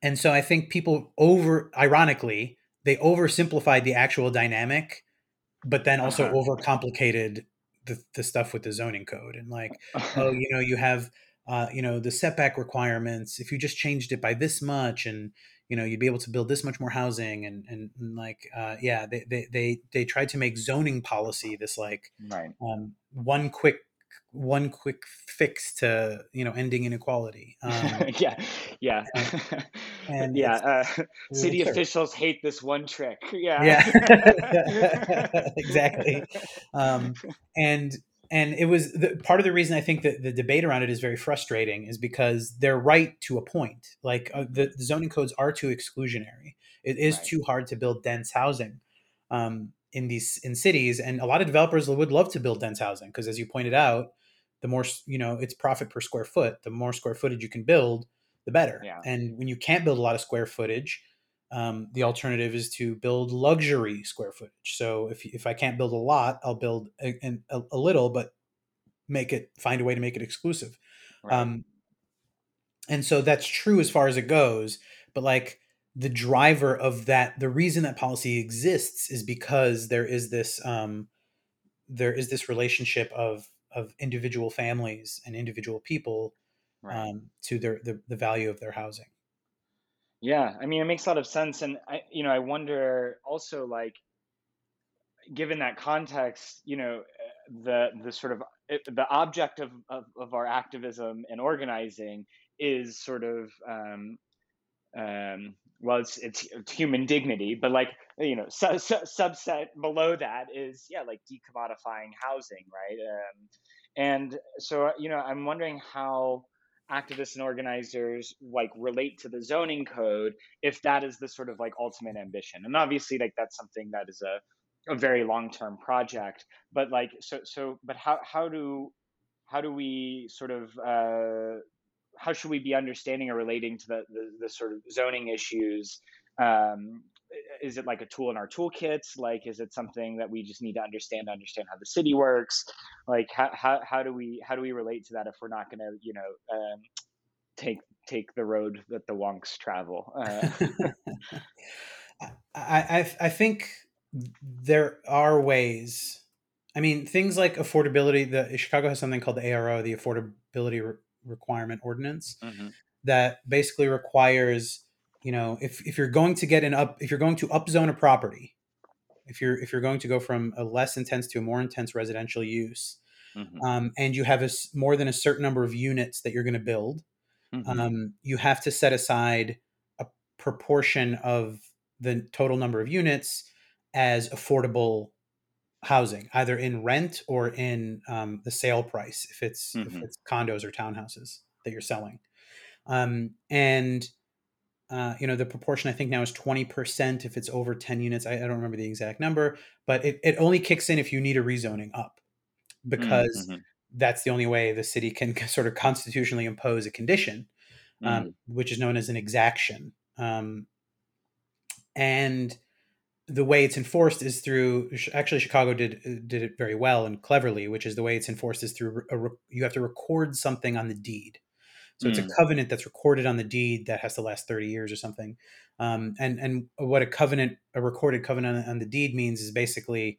and so I think people over, ironically, they oversimplified the actual dynamic, but then also uh-huh. overcomplicated the, the stuff with the zoning code. And like, oh, you know, you have, uh, you know, the setback requirements. If you just changed it by this much, and you know, you'd be able to build this much more housing, and and, and like, uh, yeah, they, they they they tried to make zoning policy this like right. um, one quick one quick fix to you know ending inequality. Um, yeah, yeah, and, and yeah. Uh, city officials hate this one trick. Yeah, yeah, exactly. Um, and and it was the, part of the reason I think that the debate around it is very frustrating is because they're right to a point. Like uh, the, the, zoning codes are too exclusionary. It is right. too hard to build dense housing. Um, in these in cities and a lot of developers would love to build dense housing because as you pointed out the more you know it's profit per square foot the more square footage you can build the better yeah. and when you can't build a lot of square footage um, the alternative is to build luxury square footage so if, if i can't build a lot i'll build a, a, a little but make it find a way to make it exclusive right. um, and so that's true as far as it goes but like the driver of that the reason that policy exists is because there is this um, there is this relationship of of individual families and individual people Right. um, to their the, the value of their housing Yeah, I mean, it makes a lot of sense, and I, you know, I wonder also, like, given that context, you know, uh, the the sort of the object of, of of our activism and organizing is sort of um, um, well, it's, it's it's human dignity, but like you know, su- su- subset below that is yeah, like decommodifying housing, right? Um, and so you know, I'm wondering how activists and organizers like relate to the zoning code if that is the sort of like ultimate ambition and obviously like that's something that is a, a very long term project but like so so but how how do how do we sort of uh, how should we be understanding or relating to the, the, the sort of zoning issues? Um, is it like a tool in our toolkits? Like, is it something that we just need to understand to understand how the city works? Like, how, how, how do we how do we relate to that if we're not going to you know um, take take the road that the wonks travel? Uh, I, I I think there are ways. I mean, things like affordability. The Chicago has something called the ARO, the Affordability Requirement Ordinance, mm-hmm. that basically requires, you know, if if you're going to get an up, if you're going to upzone a property, if you're if you're going to go from a less intense to a more intense residential use, Mm-hmm. um, and you have a, more than a certain number of units that you're going to build, Mm-hmm. um, you have to set aside a proportion of the total number of units as affordable housing, either in rent or in um, the sale price, if it's if Mhm. it's condos or townhouses that you're selling. Um, and uh, you know the proportion I think now is twenty percent if it's over ten units. I, I don't remember the exact number, but it, it only kicks in if you need a rezoning up, because Mhm. that's the only way the city can sort of constitutionally impose a condition, um, which is known as an exaction. Um, and the way it's enforced is through actually Chicago did did it very well and cleverly, which is the way it's enforced is through a, you have to record something on the deed. So it's a Mm. covenant that's recorded on the deed that has to last 30 years or something. Um, and and what a covenant, a recorded covenant on the deed means is basically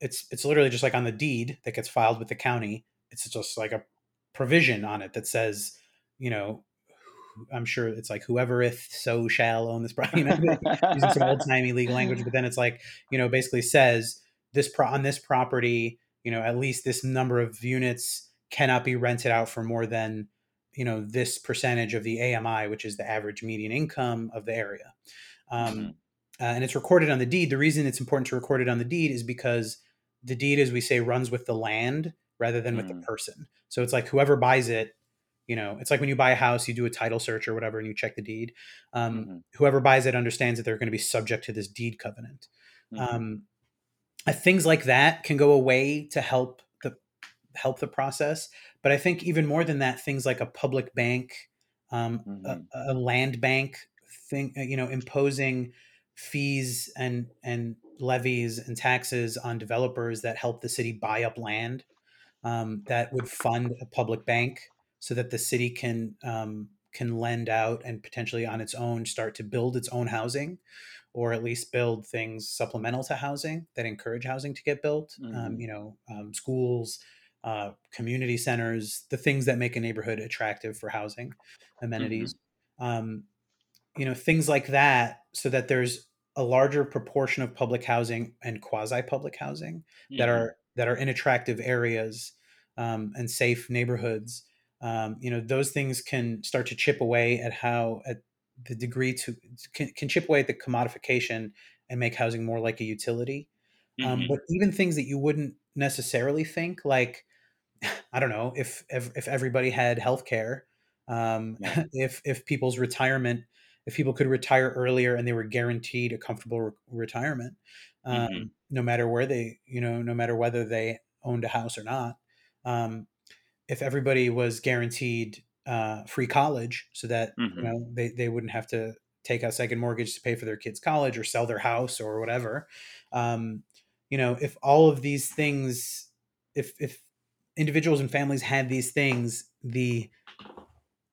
it's it's literally just like on the deed that gets filed with the county. It's just like a provision on it that says, you know, I'm sure it's like whoever if so shall own this property. You know, using some old timey legal language, but then it's like you know basically says this pro- on this property, you know, at least this number of units cannot be rented out for more than you know this percentage of the AMI, which is the average median income of the area. Um, Mhm. uh, and it's recorded on the deed. The reason it's important to record it on the deed is because the deed, as we say, runs with the land rather than with the Mm. person. So it's like whoever buys it, you know, it's like when you buy a house, you do a title search or whatever, and you check the deed. Um, Mhm. Whoever buys it understands that they're going to be subject to this deed covenant. Mhm. Um, things like that can go away to help the help the process. But I think even more than that, things like a public bank, um, Mhm. a, a land bank thing, uh, you know, imposing fees and and levies and taxes on developers that help the city buy up land um, that would fund a public bank so that the city can um, can lend out and potentially on its own start to build its own housing or at least build things supplemental to housing that encourage housing to get built um, Mhm. you know um, schools uh, community centers the things that make a neighborhood attractive for housing amenities. Um, you know things like that so that there's a larger proportion of public housing and quasi public housing that are that are in attractive areas um, and safe neighborhoods um, you know those things can start to chip away at how at the degree to can, can chip away at the commodification and make housing more like a utility um, Mhm. but even things that you wouldn't necessarily think like i don't know if if, if everybody had health care um, Yeah. if if people's retirement if people could retire earlier and they were guaranteed a comfortable re- retirement um, Mhm. no matter where they you know no matter whether they owned a house or not um, if everybody was guaranteed uh, free college so that you Mhm. know they, they wouldn't have to take out second mortgage to pay for their kids college or sell their house or whatever um, you know if all of these things if if individuals and families had these things the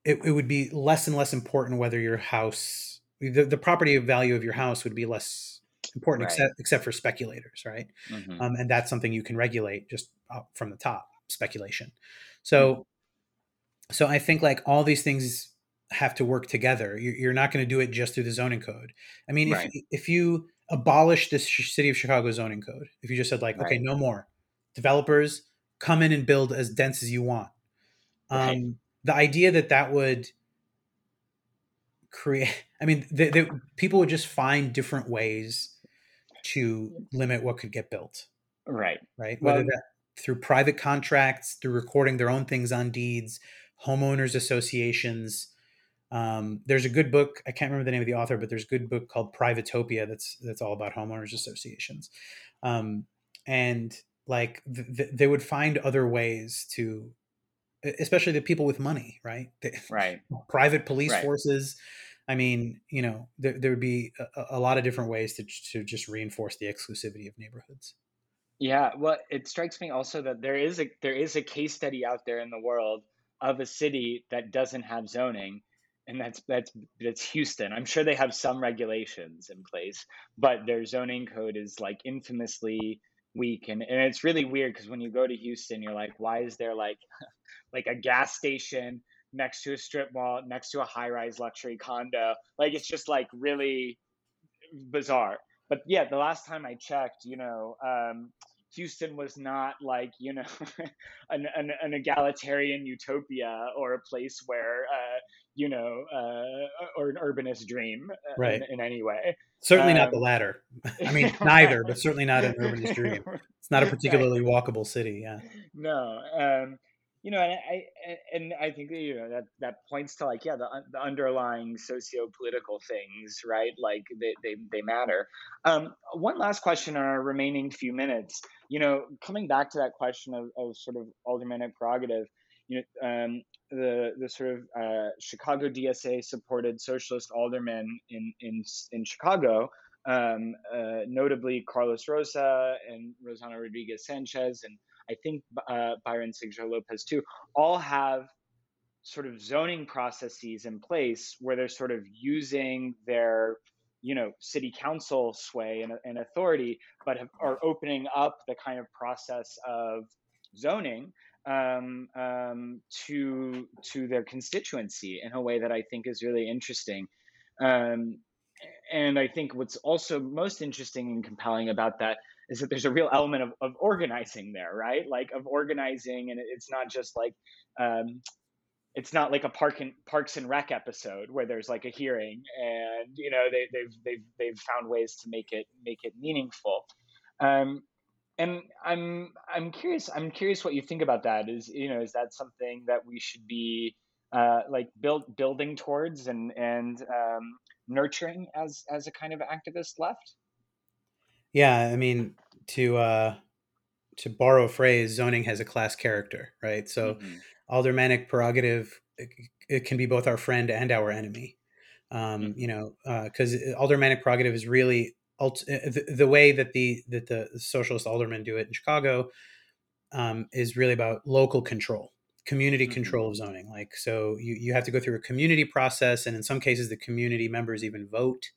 it, it would be less and less important whether your house the, the property value of your house would be less important Right. except except for speculators right Mhm. um, and that's something you can regulate just from the top speculation so so i think like all these things have to work together you're, you're not going to do it just through the zoning code i mean Right. if, if you abolish this sh- city of chicago zoning code if you just said like okay no more developers come in and build as dense as you want um, Right. the idea that that would create i mean the, the, people would just find different ways to limit what could get built Right. right? Well- that through private contracts, through recording their own things on deeds, homeowners associations. Um, there's a good book. I can't remember the name of the author, but there's a good book called Privatopia that's that's all about homeowners associations, um, and like th- th- they would find other ways to, especially the people with money, right? They- Right. private police Right. forces. I mean, you know, there, there would be a, a lot of different ways to to just reinforce the exclusivity of neighborhoods. Yeah, well, it strikes me also that there is a there is a case study out there in the world of a city that doesn't have zoning, and that's that's that's Houston. I'm sure they have some regulations in place, but their zoning code is like infamously weak, and and it's really weird because when you go to Houston, you're like, why is there like like a gas station next to a strip mall next to a high rise luxury condo? Like it's just like really bizarre. But yeah, the last time I checked, you know, um, Houston was not like you know an, an, an egalitarian utopia or a place where uh, you know uh, or an urbanist dream uh, Right. in, in any way. Certainly not the Um, latter. I mean, neither, but certainly not an urbanist dream. It's not a Right. particularly walkable city. Yeah. No, um, you know, and I and I think that, you know that that points to like yeah the the underlying socio-political things, right? Like they they they matter. Um, one last question in our remaining few minutes. You know, coming back to that question of, of sort of aldermanic prerogative. You know, um, the the sort of uh, Chicago DSA supported socialist aldermen in in in Chicago, um, uh, notably Carlos Rosa and Rossana Rodriguez Sanchez and I think uh, Byron Sigcho Lopez too, all have sort of zoning processes in place where they're sort of using their you know city council sway and, and authority but have, are opening up the kind of process of zoning um, um, to to their constituency in a way that I think is really interesting. Um, and I think what's also most interesting and compelling about that is that there's a real element of, of organizing there, right? Like of organizing, and it's not just like um, it's not like a park and Parks and Rec episode where there's like a hearing, and you know they, they've they've they've found ways to make it make it meaningful. Um, and I'm I'm curious I'm curious what you think about that. Is you know is that something that we should be uh, like build building towards and and um, nurturing as as a kind of activist left? Yeah. I mean, to uh, to borrow a phrase, zoning has a class character, right? So Mhm. aldermanic prerogative it, it can be both our friend and our enemy. Um, Mhm. You know, because aldermanic prerogative is really ult- uh, the, the way that the that the socialist aldermen do it in Chicago um, is really about local control community Mhm. control of zoning like so you, you have to go through a community process and in some cases the community members even vote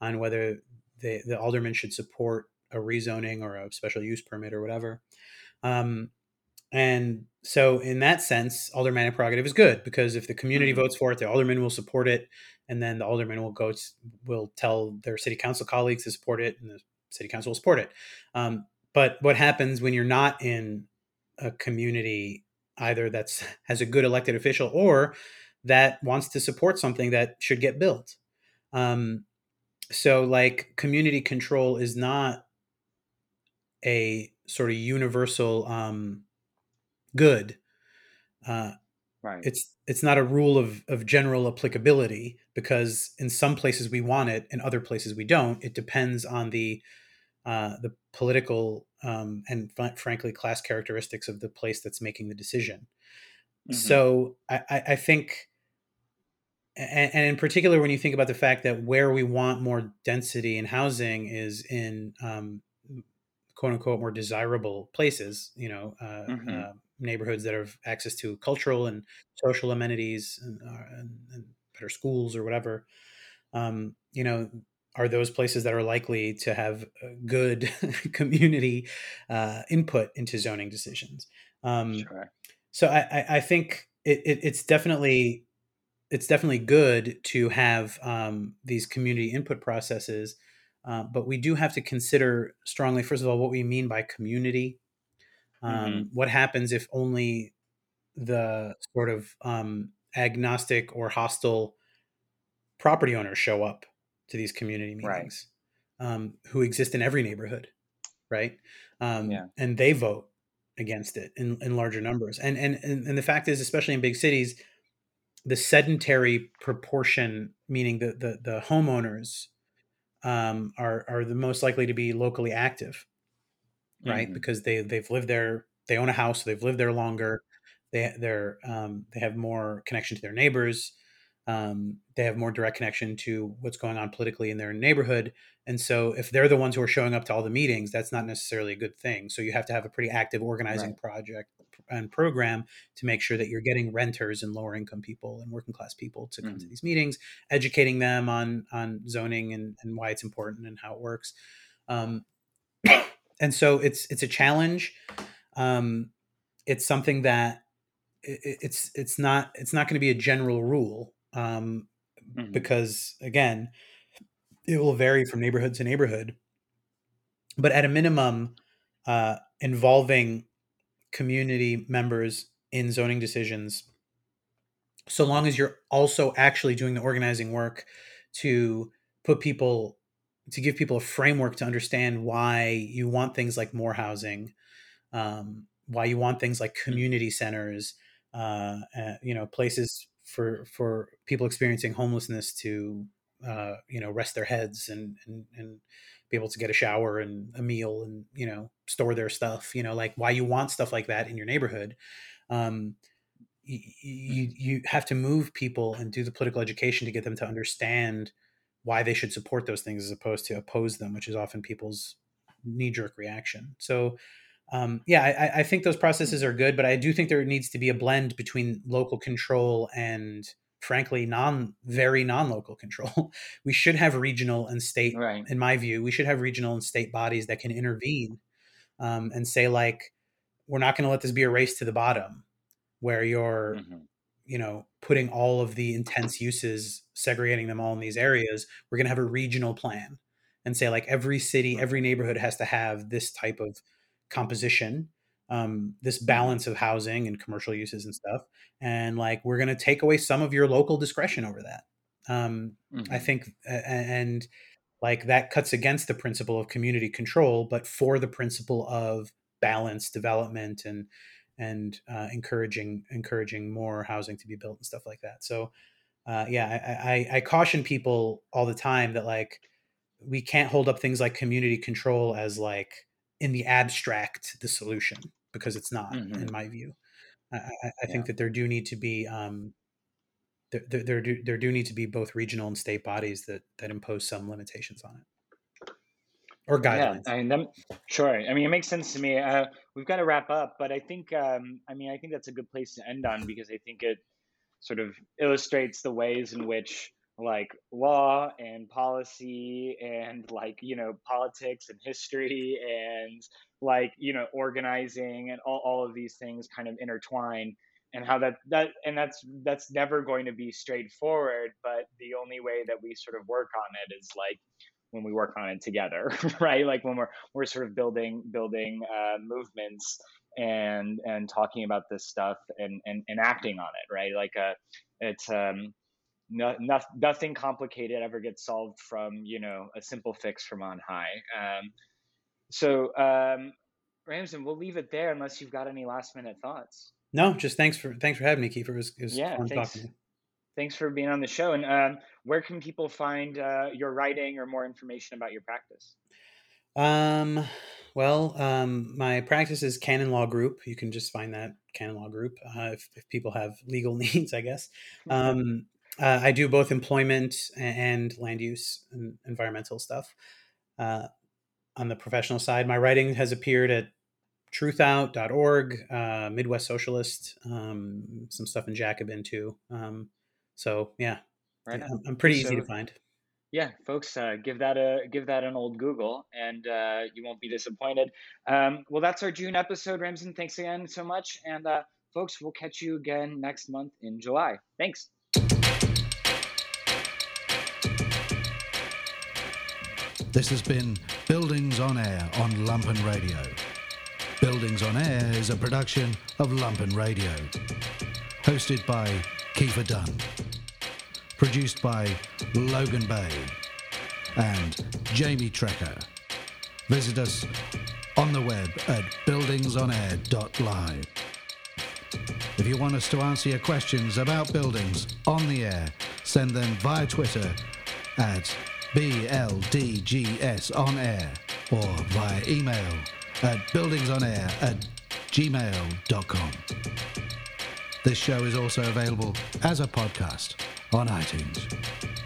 on whether the, the alderman should support a rezoning or a special use permit or whatever. Um, and so in that sense aldermanic prerogative is good because if the community Mhm. votes for it the alderman will support it and then the alderman will go s- will tell their city council colleagues to support it and the city council will support it. Um, but what happens when you're not in a community either that's has a good elected official or that wants to support something that should get built? Um, so like community control is not a sort of universal um, good uh, Right. it's it's not a rule of of general applicability because in some places we want it in other places we don't it depends on the uh, the political um, and fr- frankly class characteristics of the place that's making the decision Mhm. so I, I I think and, and in particular when you think about the fact that where we want more density in housing is in um, quote unquote more desirable places you know uh, Mhm. uh, neighborhoods that have access to cultural and social amenities and, uh, and, and better schools or whatever um, you know, are those places that are likely to have good community uh, input into zoning decisions. Um, sure. So I, I, I think it, it, it's definitely it's definitely good to have um, these community input processes, uh, but we do have to consider strongly, first of all, what we mean by community. Um, mm-hmm. What happens if only the sort of um, agnostic or hostile property owners show up to these community meetings right. um, who exist in every neighborhood, right? Um, yeah. And they vote against it in, in larger numbers. And, and and and the fact is, especially in big cities, the sedentary proportion, meaning the the, the homeowners, um, are are the most likely to be locally active, right? Mm-hmm. Because they they've lived there, they own a house, they've lived there longer, they they're um, they have more connection to their neighbors um, they have more direct connection to what's going on politically in their neighborhood and so if they're the ones who are showing up to all the meetings that's not necessarily a good thing so you have to have a pretty active organizing right. project and program to make sure that you're getting renters and lower income people and working class people to come mm-hmm. to these meetings educating them on on zoning and, and why it's important and how it works um, and so it's it's a challenge um, it's something that it, it's it's not it's not going to be a general rule um, mm-hmm. because again, it will vary from neighborhood to neighborhood. But at a minimum, uh, involving community members in zoning decisions, so long as you're also actually doing the organizing work to put people to give people a framework to understand why you want things like more housing, um, why you want things like mm. community centers, uh, uh, you know, places for for people experiencing homelessness to uh, you know rest their heads and, and and be able to get a shower and a meal and you know store their stuff you know like why you want stuff like that in your neighborhood. Um, you, you have to move people and do the political education to get them to understand why they should support those things as opposed to oppose them which is often people's knee-jerk reaction. So um, yeah, I, I, think those processes are good, but I do think there needs to be a blend between local control and, frankly, non very non local control. we should have regional and state, right. in my view, we should have regional and state bodies that can intervene um, and say, like, we're not going to let this be a race to the bottom, where you're, mm-hmm. you know, putting all of the intense uses, segregating them all in these areas. We're going to have a regional plan and say, like, every city, every neighborhood has to have this type of composition um, this balance of housing and commercial uses and stuff and like we're going to take away some of your local discretion over that. Um, mm-hmm. i think and like that cuts against the principle of community control but for the principle of balanced development and and uh, encouraging encouraging more housing to be built and stuff like that. So uh, yeah I, I, I caution people all the time that like we can't hold up things like community control as like in the abstract the solution because it's not mm-hmm. in my view i, I, I yeah. think that there do need to be um, there, there, there, do, there do need to be both regional and state bodies that that impose some limitations on it or guidelines. Yeah, I mean, that, sure. I mean, it makes sense to me. Uh, we've got to wrap up, but I think, um, I mean, I think that's a good place to end on because I think it sort of illustrates the ways in which like law and policy and like you know politics and history and like you know organizing and all, all of these things kind of intertwine and how that that and that's that's never going to be straightforward but the only way that we sort of work on it is like when we work on it together right? Like when we're we're sort of building building uh, movements and and talking about this stuff and and, and acting on it right? Like uh it's um no, no, nothing complicated ever gets solved from you know a simple fix from on high. Um, so um, Ramsin, we'll leave it there unless you've got any last minute thoughts. No, just thanks for thanks for having me, Kiefer. It was, it was yeah, thanks. Thanks for being on the show. And um, where can people find uh, your writing or more information about your practice? Um, well, um, my practice is Canon Law Group. You can just find that Canon Law Group uh, if, if people have legal needs, I guess. Um, uh, I do both employment and land use and environmental stuff. Uh, on the professional side, my writing has appeared at truthout.org, uh, Midwest Socialist, um, some stuff in Jacobin too. Um, so yeah, right I'm, I'm, pretty so, easy to find. yeah, folks, uh, give that a give that an old Google, and uh, you won't be disappointed. Um, well, that's our June episode, Ramsin. Thanks again so much, and uh, folks, we'll catch you again next month in July. Thanks. This has been Buildings on Air on Lumpen Radio. Buildings on Air is a production of Lumpen Radio. Hosted by Kiefer Dunn. Produced by Logan Bay and Jamie Trecker. Visit us on the web at buildingsonair.live. If you want us to answer your questions about buildings on the air, send them via Twitter at BLDGS on air or via email at buildingsonair at gmail.com. This show is also available as a podcast on iTunes.